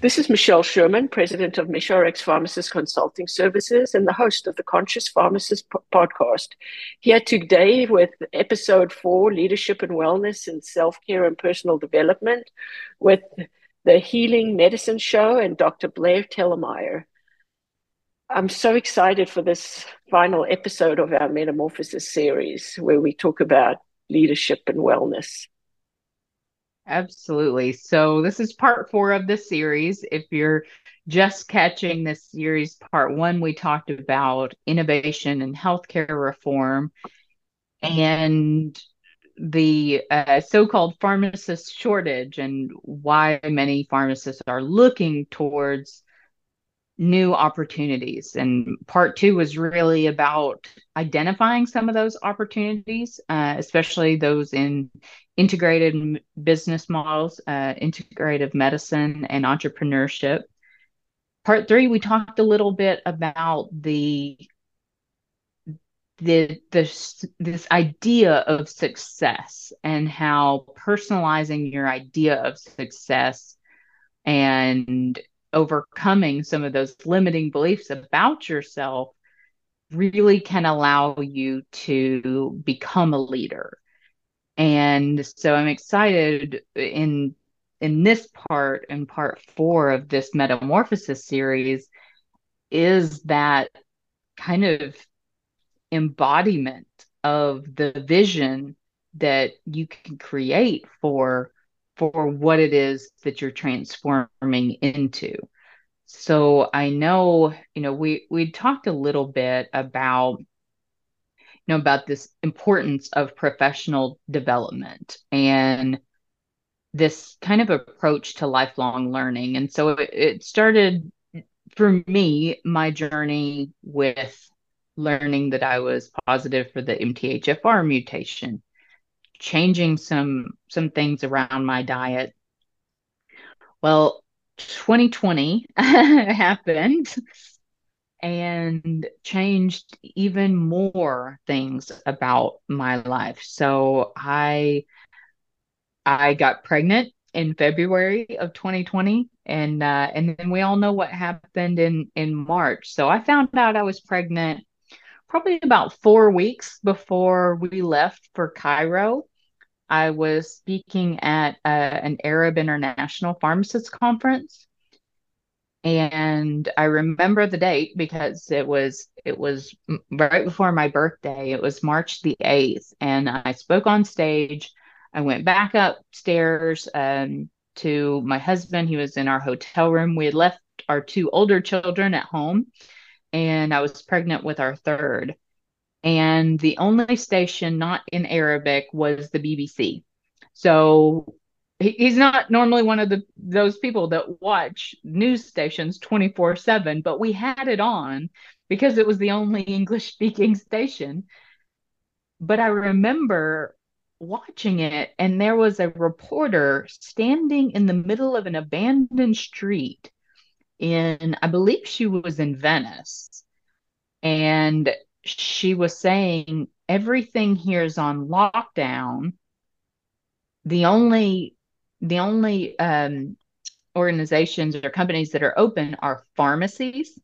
This is Michelle Sherman, president of MishRx Pharmacist Consulting Services and the host of the Conscious Pharmacist podcast. Here today with episode four Leadership and Wellness and Self Care and Personal Development with the Healing Medicine Show and Dr. Blair Thielemier. I'm so excited for this final episode of our Metamorphosis series where we talk about leadership and wellness. Absolutely. So, this is part four of the series. If you're just catching this series, part one, we talked about innovation and healthcare reform and the uh, so called pharmacist shortage and why many pharmacists are looking towards new opportunities. And part two was really about identifying some of those opportunities, uh, especially those in integrated business models, uh, integrative medicine, and entrepreneurship. Part three, we talked a little bit about the the this this idea of success and how personalizing your idea of success and overcoming some of those limiting beliefs about yourself really can allow you to become a leader. And so I'm excited in in this part in part 4 of this metamorphosis series is that kind of embodiment of the vision that you can create for for what it is that you're transforming into. So I know, you know, we we talked a little bit about you know about this importance of professional development and this kind of approach to lifelong learning. And so it, it started for me my journey with learning that I was positive for the MTHFR mutation changing some some things around my diet. Well, 2020 happened and changed even more things about my life. So I I got pregnant in February of 2020 and uh, and then we all know what happened in in March. So I found out I was pregnant probably about 4 weeks before we left for Cairo I was speaking at uh, an Arab International Pharmacists Conference, and I remember the date because it was it was right before my birthday. It was March the eighth, and I spoke on stage. I went back upstairs um, to my husband. He was in our hotel room. We had left our two older children at home, and I was pregnant with our third and the only station not in Arabic was the BBC. So he's not normally one of the those people that watch news stations 24/7, but we had it on because it was the only English speaking station. But I remember watching it and there was a reporter standing in the middle of an abandoned street in I believe she was in Venice and she was saying everything here is on lockdown. The only the only um, organizations or companies that are open are pharmacies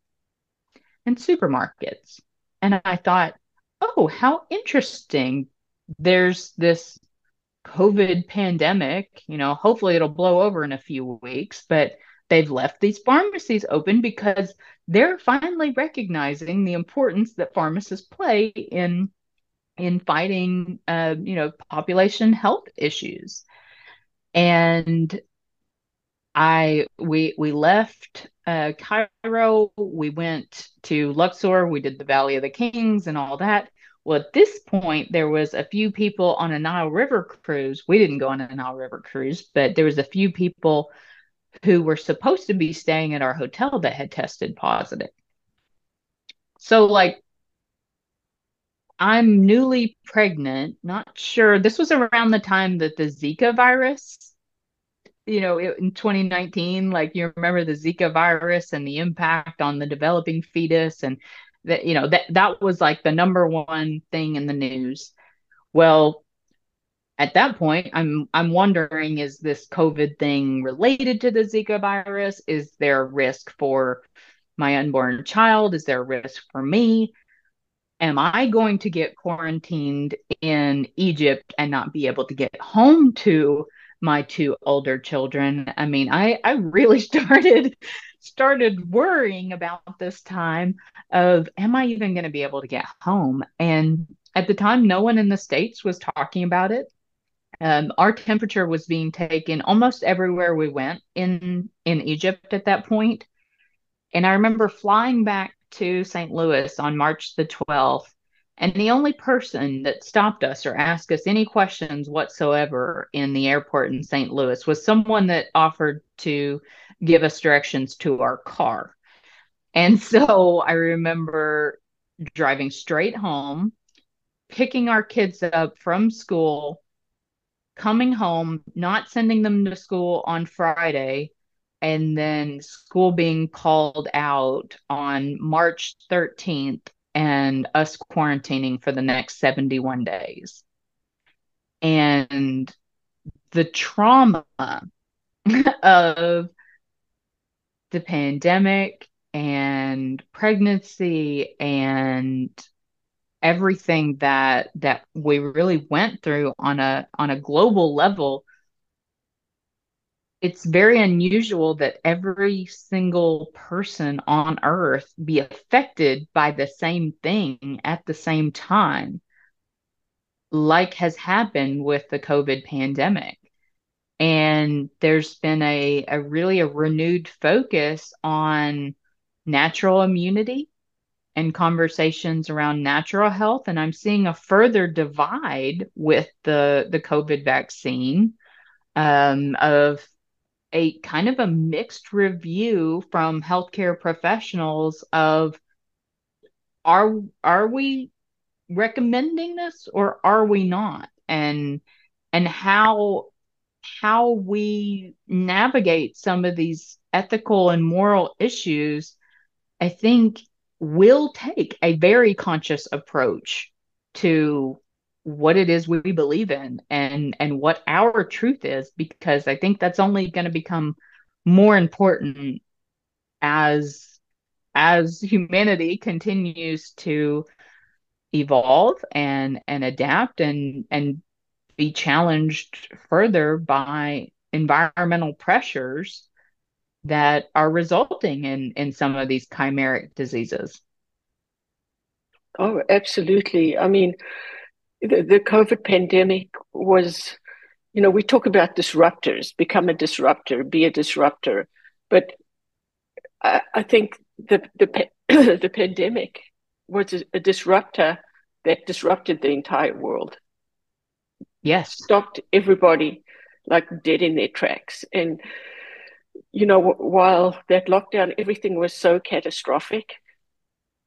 and supermarkets. And I thought, oh, how interesting. There's this COVID pandemic, you know, hopefully it'll blow over in a few weeks, but they've left these pharmacies open because they're finally recognizing the importance that pharmacists play in in fighting uh, you know population health issues. And i we we left uh, cairo we went to luxor we did the valley of the kings and all that. Well at this point there was a few people on a nile river cruise. We didn't go on a nile river cruise but there was a few people who were supposed to be staying at our hotel that had tested positive. So, like, I'm newly pregnant, not sure. This was around the time that the Zika virus, you know, in 2019, like you remember the Zika virus and the impact on the developing fetus and that you know that that was like the number one thing in the news. Well, at that point, I'm I'm wondering is this COVID thing related to the Zika virus? Is there a risk for my unborn child? Is there a risk for me? am I going to get quarantined in Egypt and not be able to get home to my two older children? I mean, I I really started started worrying about this time of am I even going to be able to get home? And at the time no one in the states was talking about it. Um, our temperature was being taken almost everywhere we went in in Egypt at that point. And I remember flying back to St. Louis on March the 12th. And the only person that stopped us or asked us any questions whatsoever in the airport in St. Louis was someone that offered to give us directions to our car. And so I remember driving straight home, picking our kids up from school, coming home, not sending them to school on Friday, and then school being called out on March 13th and us quarantining for the next 71 days. And the trauma of the pandemic and pregnancy and everything that that we really went through on a on a global level it's very unusual that every single person on earth be affected by the same thing at the same time like has happened with the covid pandemic. And there's been a, a really a renewed focus on natural immunity and conversations around natural health and i'm seeing a further divide with the the covid vaccine um, of a kind of a mixed review from healthcare professionals of are are we recommending this or are we not? And and how how we navigate some of these ethical and moral issues i think will take a very conscious approach to what it is we believe in and and what our truth is because i think that's only going to become more important as as humanity continues to evolve and and adapt and and be challenged further by environmental pressures that are resulting in in some of these chimeric diseases. Oh absolutely. I mean the, the COVID pandemic was, you know, we talk about disruptors, become a disruptor, be a disruptor, but I, I think the the the pandemic was a, a disruptor that disrupted the entire world. Yes, stopped everybody like dead in their tracks, and you know, while that lockdown, everything was so catastrophic.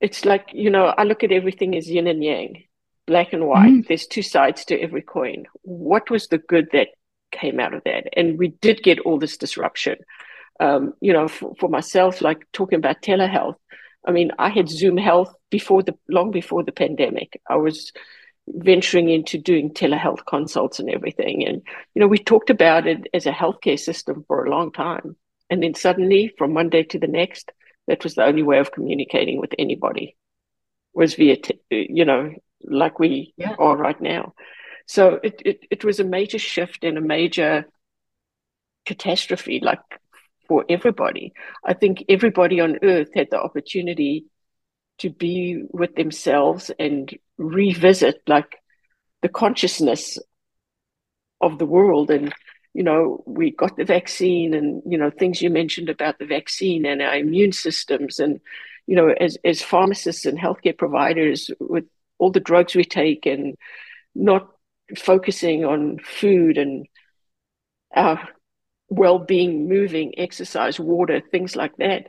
It's like you know, I look at everything as yin and yang black and white. Mm. There's two sides to every coin. What was the good that came out of that? And we did get all this disruption. Um, you know, for, for, myself, like talking about telehealth. I mean, I had Zoom health before the long before the pandemic. I was venturing into doing telehealth consults and everything. And, you know, we talked about it as a healthcare system for a long time. And then suddenly, from one day to the next, that was the only way of communicating with anybody was via, t- you know, like we yeah. are right now. So it, it, it was a major shift and a major catastrophe, like for everybody. I think everybody on earth had the opportunity to be with themselves and revisit like the consciousness of the world and you know we got the vaccine and you know things you mentioned about the vaccine and our immune systems and you know as as pharmacists and healthcare providers with all the drugs we take and not focusing on food and our well being, moving, exercise, water, things like that.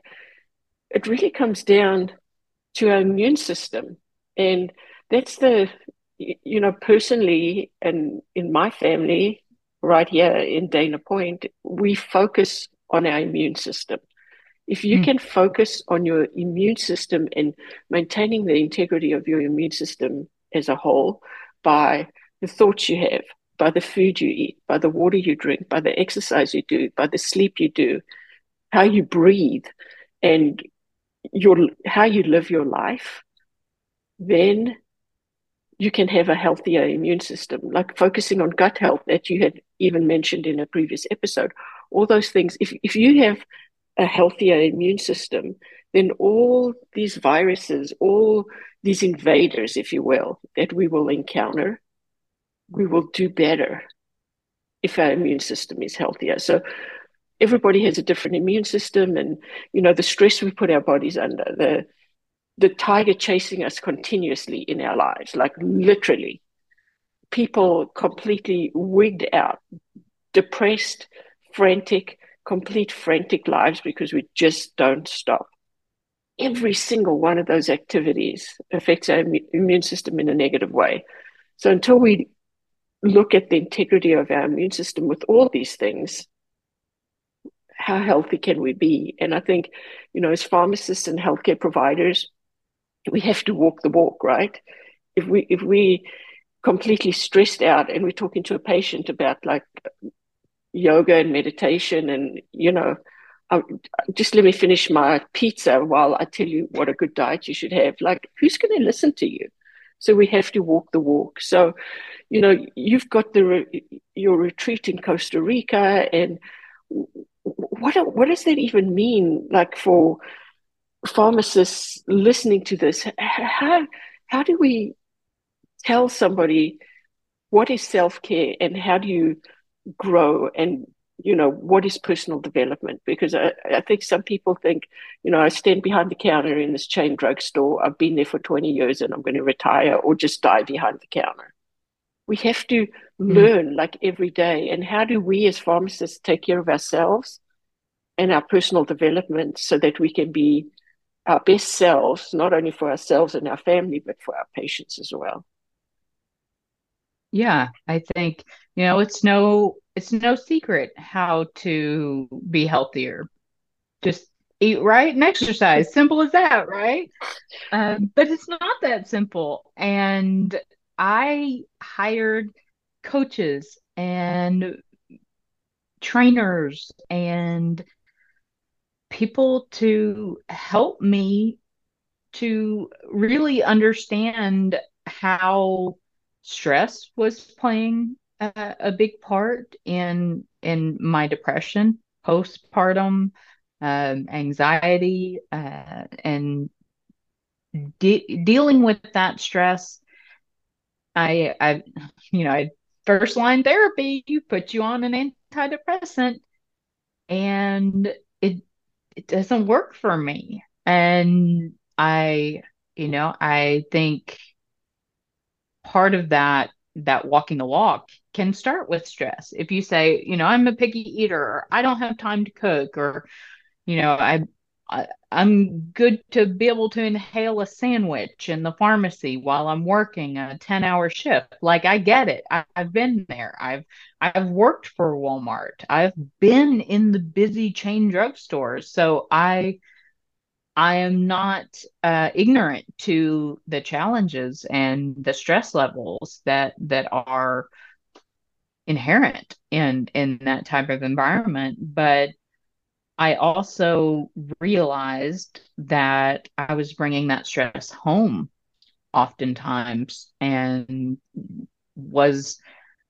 It really comes down to our immune system. And that's the, you know, personally and in my family, right here in Dana Point, we focus on our immune system. If you mm. can focus on your immune system and maintaining the integrity of your immune system as a whole by the thoughts you have, by the food you eat, by the water you drink, by the exercise you do, by the sleep you do, how you breathe, and your how you live your life, then you can have a healthier immune system, like focusing on gut health that you had even mentioned in a previous episode. All those things. If if you have a healthier immune system, then all these viruses, all these invaders, if you will, that we will encounter, we will do better if our immune system is healthier. So everybody has a different immune system and you know the stress we put our bodies under, the the tiger chasing us continuously in our lives, like literally. People completely wigged out, depressed, frantic, complete frantic lives because we just don't stop. Every single one of those activities affects our immune system in a negative way. So until we look at the integrity of our immune system with all these things, how healthy can we be? And I think, you know, as pharmacists and healthcare providers, we have to walk the walk, right? If we if we completely stressed out and we're talking to a patient about like yoga and meditation and you know I, just let me finish my pizza while I tell you what a good diet you should have. Like, who's going to listen to you? So we have to walk the walk. So, you know, you've got the your retreat in Costa Rica, and what what does that even mean? Like for pharmacists listening to this, how how do we tell somebody what is self care and how do you grow and you know what is personal development because I, I think some people think you know i stand behind the counter in this chain drugstore i've been there for 20 years and i'm going to retire or just die behind the counter we have to mm. learn like every day and how do we as pharmacists take care of ourselves and our personal development so that we can be our best selves not only for ourselves and our family but for our patients as well. Yeah i think you know it's no it's no secret how to be healthier. Just eat right and exercise. Simple as that right? Um, but it's not that simple. And i hired coaches and trainers and people to help me to really understand how stress was playing a, a big part in in my depression, postpartum um, anxiety, uh, and de- dealing with that stress. I, I, you know, I first line therapy, you put you on an antidepressant, and it it doesn't work for me. And I, you know, I think part of that that walking the walk can start with stress. If you say, you know, I'm a picky eater, or I don't have time to cook, or you know, I, I I'm good to be able to inhale a sandwich in the pharmacy while I'm working a 10 hour shift. Like I get it. I, have been there. I've I've worked for Walmart. I've been in the busy chain drugstores. So I I am not uh, ignorant to the challenges and the stress levels that that are inherent in in that type of environment. But I also realized that I was bringing that stress home oftentimes, and was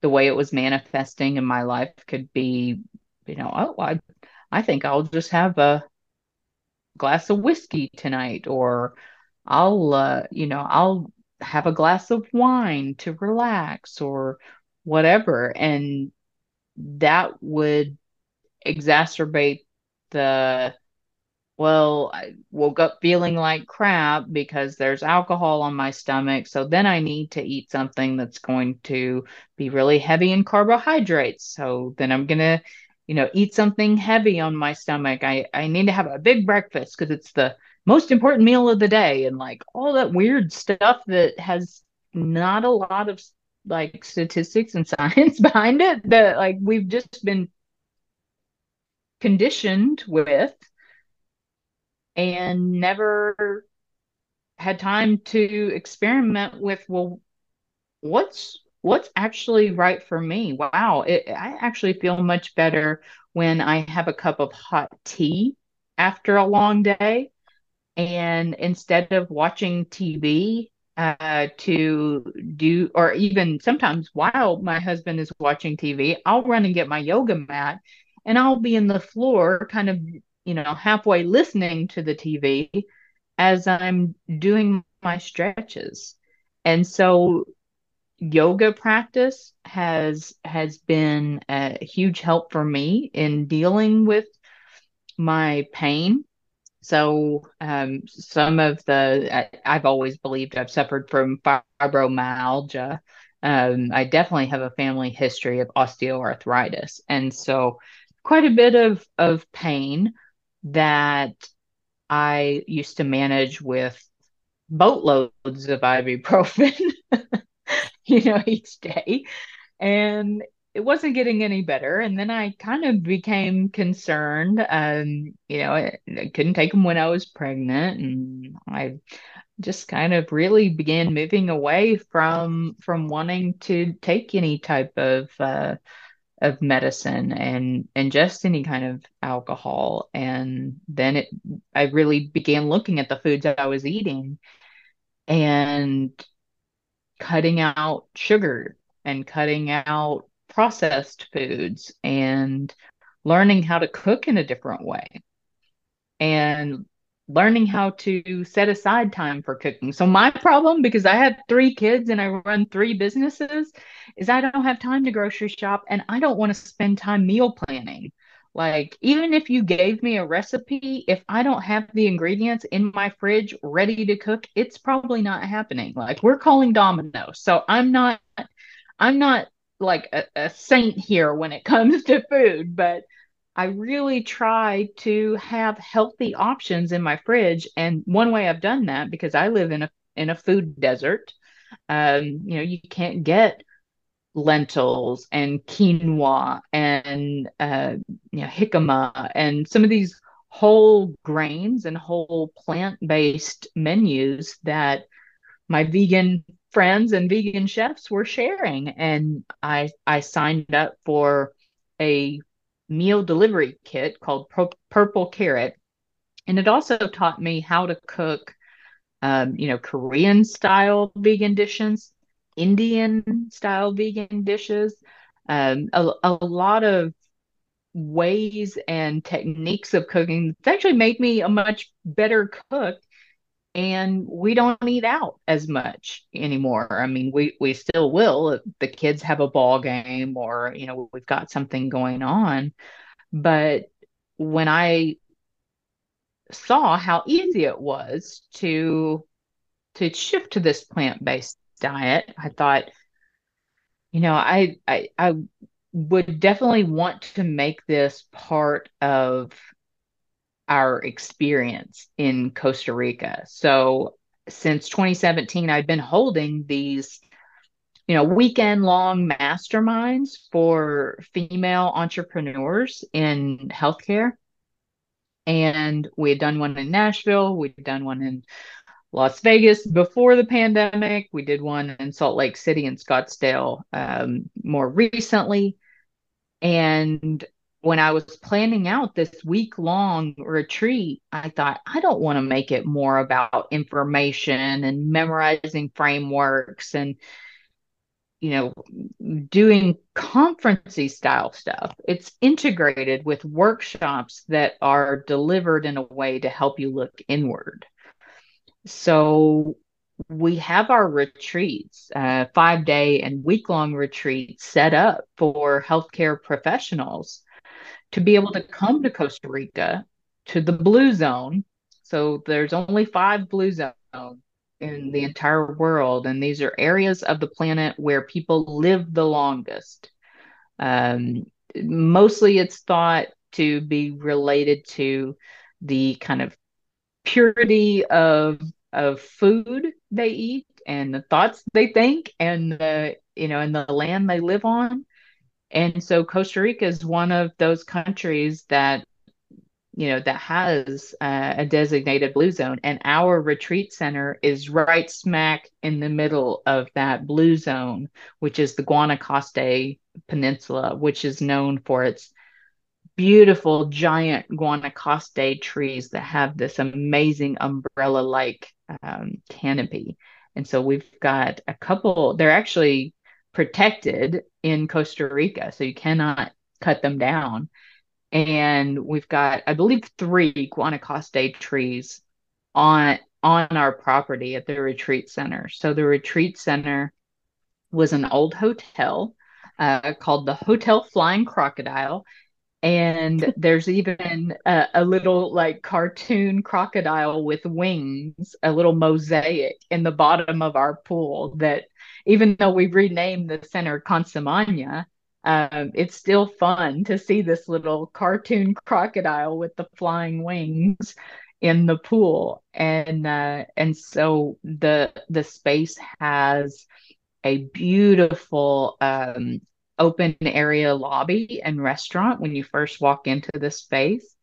the way it was manifesting in my life could be, you know, oh, I I think I'll just have a glass of whiskey tonight or I'll uh, you know I'll have a glass of wine to relax or whatever. And that would exacerbate the well I woke up feeling like crap because there's alcohol on my stomach so then I need to eat something that's going to be really heavy in carbohydrates so then I'm going to you know, eat something heavy on my stomach. I, I need to have a big breakfast because it's the most important meal of the day and like all that weird stuff that has not a lot of like statistics and science behind it that like we've just been conditioned with and never had time to experiment with well what's what's actually right for me? Wow it, i actually feel much better when i have a cup of hot tea after a long day. And instead of watching tv uh, to do or even sometimes while my husband is watching tv i'll run and get my yoga mat and i'll be in the floor kind of you know halfway listening to the tv as i'm doing my stretches. And so yoga practice has has been a huge help for me in dealing with my pain. So um, some of the I, have always believed I've suffered from fibromyalgia. Um, I definitely have a family history of osteoarthritis, and so quite a bit of of pain that I used to manage with boatloads of ibuprofen you know, each day. And it wasn't getting any better. And then I kind of became concerned. Um, you know, I, I couldn't take them when I was pregnant. And I just kind of really began moving away from from wanting to take any type of uh, of medicine and and just any kind of alcohol. And then it I really began looking at the foods that I was eating and cutting out sugar and cutting out processed foods and learning how to cook in a different way. And learning how to set aside time for cooking. So my problem because I have 3 kids and I run 3 businesses is I don't have time to grocery shop and I don't want to spend time meal planning. Like, even if you gave me a recipe, if I don't have the ingredients in my fridge ready to cook, it's probably not happening. Like, we're calling Domino's. So I'm not, I'm not like a, a saint here when it comes to food, but I really try to have healthy options in my fridge. And one way I've done that because I live in a in a food desert. Um, you know, you can't get lentils and quinoa and uh, you know, jicama and some of these whole grains and whole plant-based menus that my vegan friends and vegan chefs were sharing and i i signed up for a meal delivery kit called purple carrot and it also taught me how to cook um, you know korean style vegan dishes Indian style vegan dishes, um, a, a lot of ways and techniques of cooking. It's actually made me a much better cook. And we don't eat out as much anymore. I mean, we, we still will if the kids have a ball game or, you know, we've got something going on. But when I saw how easy it was to to shift to this plant-based diet, I thought, you know, I I I would definitely want to make this part of our experience in Costa Rica. So since 2017, I've been holding these, you know, weekend long masterminds for female entrepreneurs in healthcare. And we had done one in Nashville, we'd done one in Las Vegas before the pandemic. We did one in Salt Lake City and Scottsdale um, more recently. And when I was planning out this week long retreat, I thought, I don't want to make it more about information and memorizing frameworks and, you know, doing conferencey style stuff. It's integrated with workshops that are delivered in a way to help you look inward. So we have our retreats, uh, five day and week long retreats set up for healthcare professionals to be able to come to Costa Rica to the blue zone. So there's only five blue zones in the entire world, and these are areas of the planet where people live the longest. Um, mostly it's thought to be related to the kind of purity of of food they eat and the thoughts they think and the you know and the land they live on and so costa rica is one of those countries that you know that has uh, a designated blue zone. And our retreat center is right smack in the middle of that blue zone which is the guanacaste peninsula which is known for its beautiful giant guanacaste trees that have this amazing umbrella like um, canopy. And so we've got a couple they're actually protected in costa rica so you cannot cut them down. And we've got i believe three guanacaste trees on on our property at the retreat center. So the retreat center was an old hotel uh, called the hotel flying crocodile. And there's even a, a, little like cartoon crocodile with wings a little mosaic in the bottom of our pool that even though we renamed the center Consamania, um, it's still fun to see this little cartoon crocodile with the flying wings in the pool. And uh, and so the the space has a beautiful um, open area lobby and restaurant when you first walk into the space.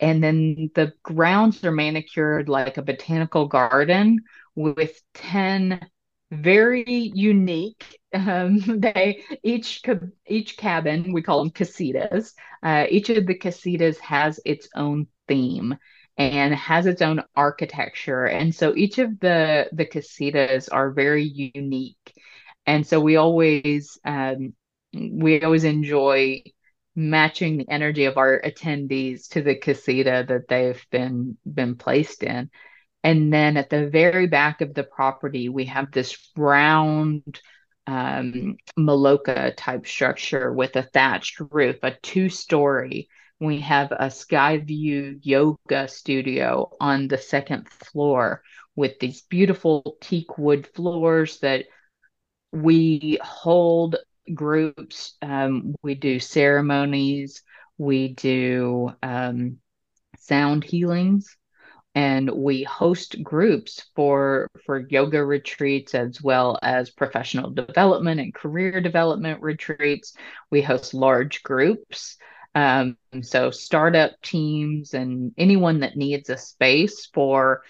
And then the grounds are manicured like a botanical garden with 10 very unique. Um, they each each cabin we call them casitas. Uh, each of the casitas has its own theme and has its own architecture, and so each of the the casitas are very unique. And so we always um, we always enjoy matching the energy of our attendees to the casita that they've been been placed in and then at the very back of the property, we have this round um, Maloca type structure with a thatched roof, a two story. We have a sky view yoga studio on the second floor with these beautiful teak wood floors that we hold groups. Um, we do ceremonies, we do um, sound healings and we host groups for for yoga retreats as well as professional development and career development retreats. We host large groups um, so startup teams and anyone that needs a space for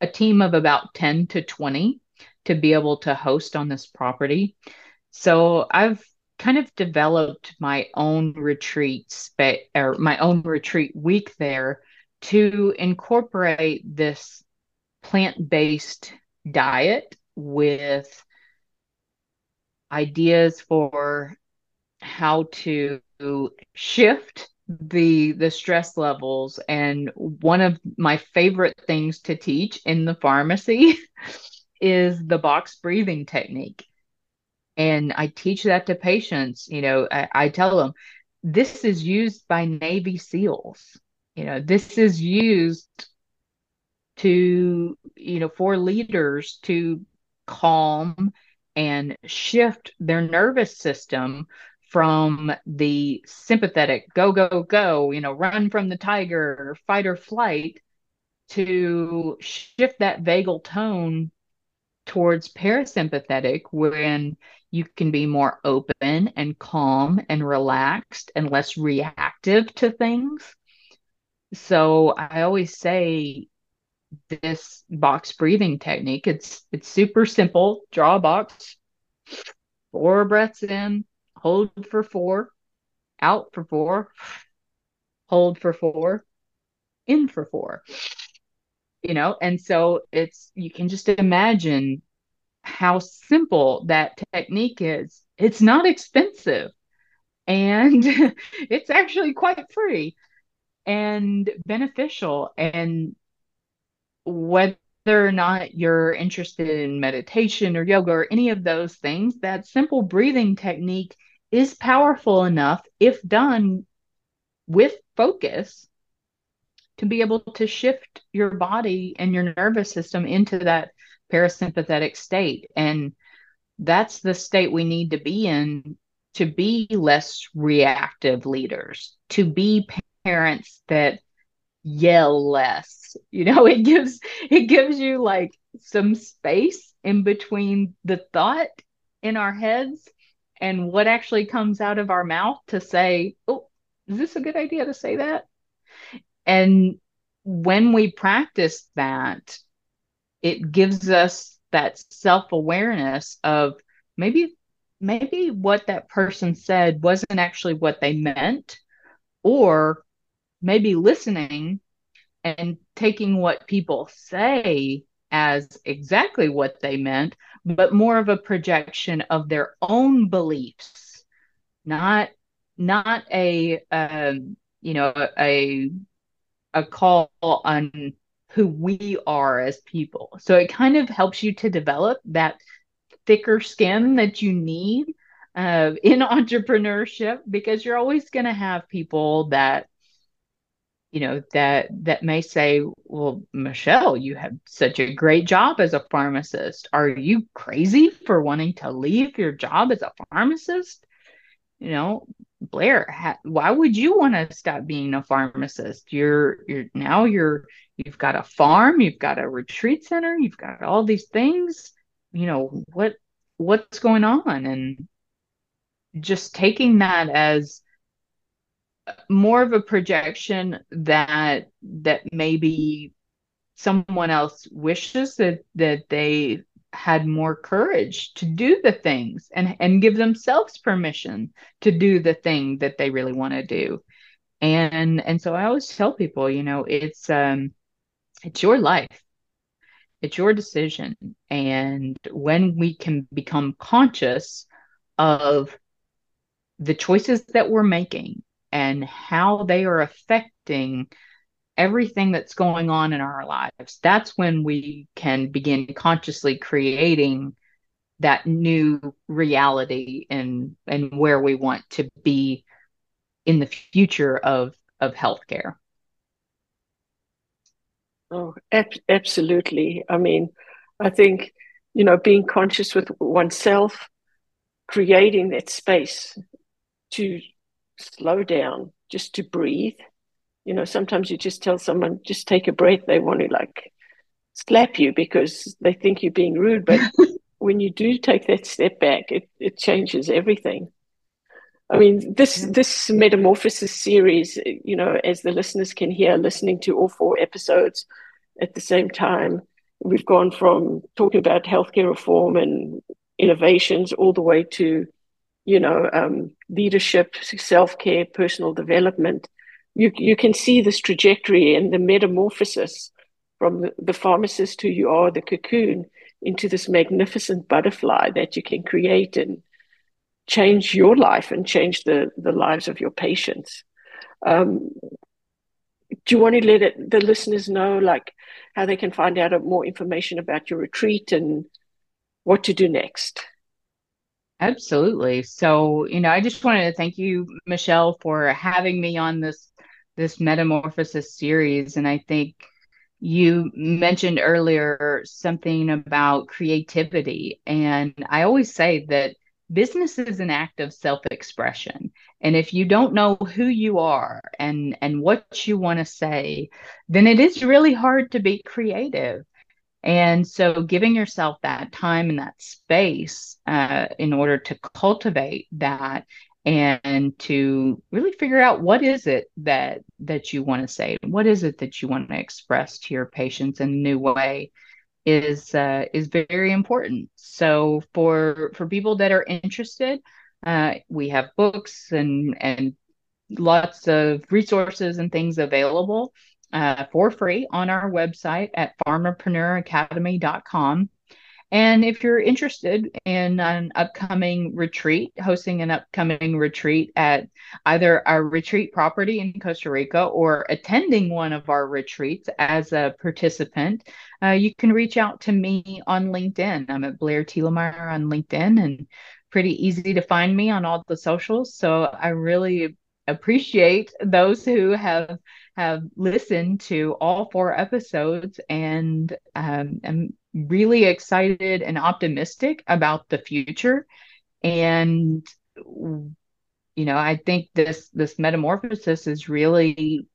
a team of about 10 to 20 to be able to host on this property. So i've kind of developed my own retreat spa- or my own retreat week there to incorporate this plant based diet with ideas for how to shift the the stress levels. And one of my favorite things to teach in the pharmacy is the box breathing technique. And i teach that to patients you know I, I tell them this is used by navy seals you know this is used to you know for leaders to calm and shift their nervous system from the sympathetic go go go you know run from the tiger fight or flight to shift that vagal tone towards parasympathetic when you can be more open and calm and relaxed and less reactive to things so I always say this box breathing technique, it's it's super simple. Draw a box, four breaths in, hold for four, out for four, hold for four, in for four. You know, and so it's you can just imagine how simple that technique is. It's not expensive and it's actually quite free and beneficial. And whether or not you're interested in meditation or yoga or any of those things, that simple breathing technique is powerful enough, if done with focus, to be able to shift your body and your nervous system into that parasympathetic state. And that's the state we need to be in to be less reactive leaders, to be parents that yell less. You know, it gives it gives you like some space in between the thought in our heads and what actually comes out of our mouth to say, "Oh, is this a good idea to say that?" And when we practice that, it gives us that self-awareness of maybe maybe what that person said wasn't actually what they meant or maybe listening and taking what people say as exactly what they meant but more of a projection of their own beliefs not not a um, you know a a call on who we are as people. So it kind of helps you to develop that thicker skin that you need uh, in entrepreneurship because you're always going to have people that you know that that may say well michelle you have such a great job as a pharmacist. Are you crazy for wanting to leave your job as a pharmacist? You know blair ha- why would you want to stop being a pharmacist? You're you're now you're you've got a farm you've got a retreat center you've got all these things. You know what what's going on? And just taking that as more of a projection that that maybe someone else wishes that that they had more courage to do the things and and give themselves permission to do the thing that they really want to do. And and so i always tell people you know it's um it's your life. It's your decision. And when we can become conscious of the choices that we're making and how they are affecting everything that's going on in our lives, that's when we can begin consciously creating that new reality and and where we want to be in the future of of healthcare. Oh, ab- absolutely. I mean, I think you know being conscious with oneself, creating that space to slow down, just to breathe. You know, sometimes you just tell someone, just take a breath. They want to like slap you because they think you're being rude. But when you do take that step back, it, it changes everything. I mean, this this metamorphosis series, you know, as the listeners can hear, listening to all four episodes at the same time, we've gone from talking about healthcare reform and innovations all the way to you know, um, leadership, self care, personal development, you you can see this trajectory and the metamorphosis from the, pharmacist who you are, the cocoon, into this magnificent butterfly that you can create and change your life and change the the lives of your patients. Um, do you want to let it, the listeners know like how they can find out more information about your retreat and what to do next? Absolutely. So, you know, I just wanted to thank you, Michelle, for having me on this this metamorphosis series. And I think you mentioned earlier something about creativity. And I always say that business is an act of self-expression. And if you don't know who you are and and what you want to say, then it is really hard to be creative. And so, giving yourself that time and that space uh, in order to cultivate that and to really figure out what is it that that you want to say, what is it that you want to express to your patients in a new way, is uh, is very important. So, for for people that are interested, uh, we have books and and lots of resources and things available uh, for free on our website at pharmapreneuracademy.com. And if you're interested in an upcoming retreat, hosting an upcoming retreat at either our retreat property in Costa Rica or attending one of our retreats as a participant, uh, you can reach out to me on LinkedIn. I'm at Blair Thielemier on LinkedIn and pretty easy to find me on all the socials. So I really appreciate those who have have listened to all four episodes and um, I'm really excited and optimistic about the future. And you know, I think this this metamorphosis is really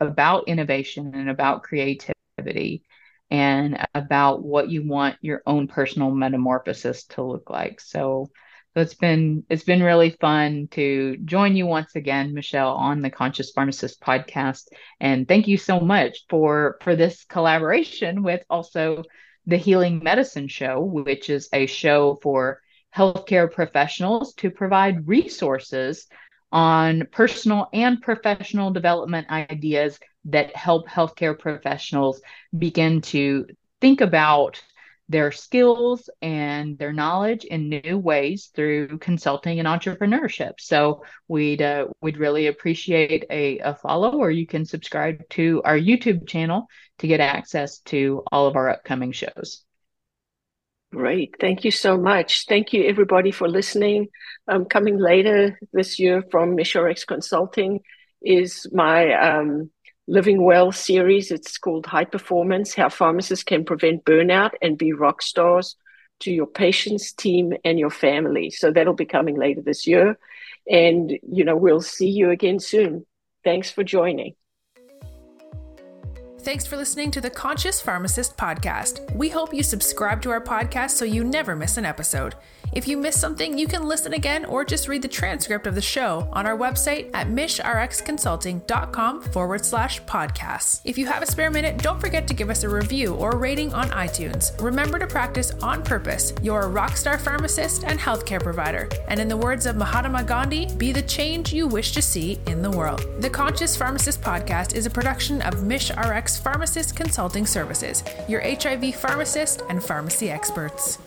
about innovation and about creativity and about what you want your own personal metamorphosis to look like. So so it's been it's been really fun to join you once again, Michelle, on the Conscious Pharmacist podcast. And thank you so much for for this collaboration with also the Healing Medicine Show, which is a show for healthcare professionals to provide resources on personal and professional development ideas that help healthcare professionals begin to think about their skills and their knowledge in new ways through consulting and entrepreneurship. So we'd uh, we'd really appreciate a, a follow, or you can subscribe to our YouTube channel to get access to all of our upcoming shows. Great. Thank you so much. Thank you, everybody, for listening. Um, coming later this year from MishRx Consulting is my um, Living Well series. It's called High Performance How Pharmacists Can Prevent Burnout and Be Rock Stars to Your Patients, Team, and Your Family. So that'll be coming later this year. And, you know, we'll see you again soon. Thanks for joining. Thanks for listening to the Conscious Pharmacist podcast. We hope you subscribe to our podcast so you never miss an episode. If you miss something, you can listen again or just read the transcript of the show on our website at mishrxconsulting.com forward slash podcasts. If you have a spare minute, don't forget to give us a review or rating on iTunes. Remember to practice on purpose. You're a rockstar pharmacist and healthcare provider. And in the words of Mahatma Gandhi, be the change you wish to see in the world. The Conscious Pharmacist podcast is a production of MishRx Pharmacist Consulting Services, your HIV pharmacist and pharmacy experts.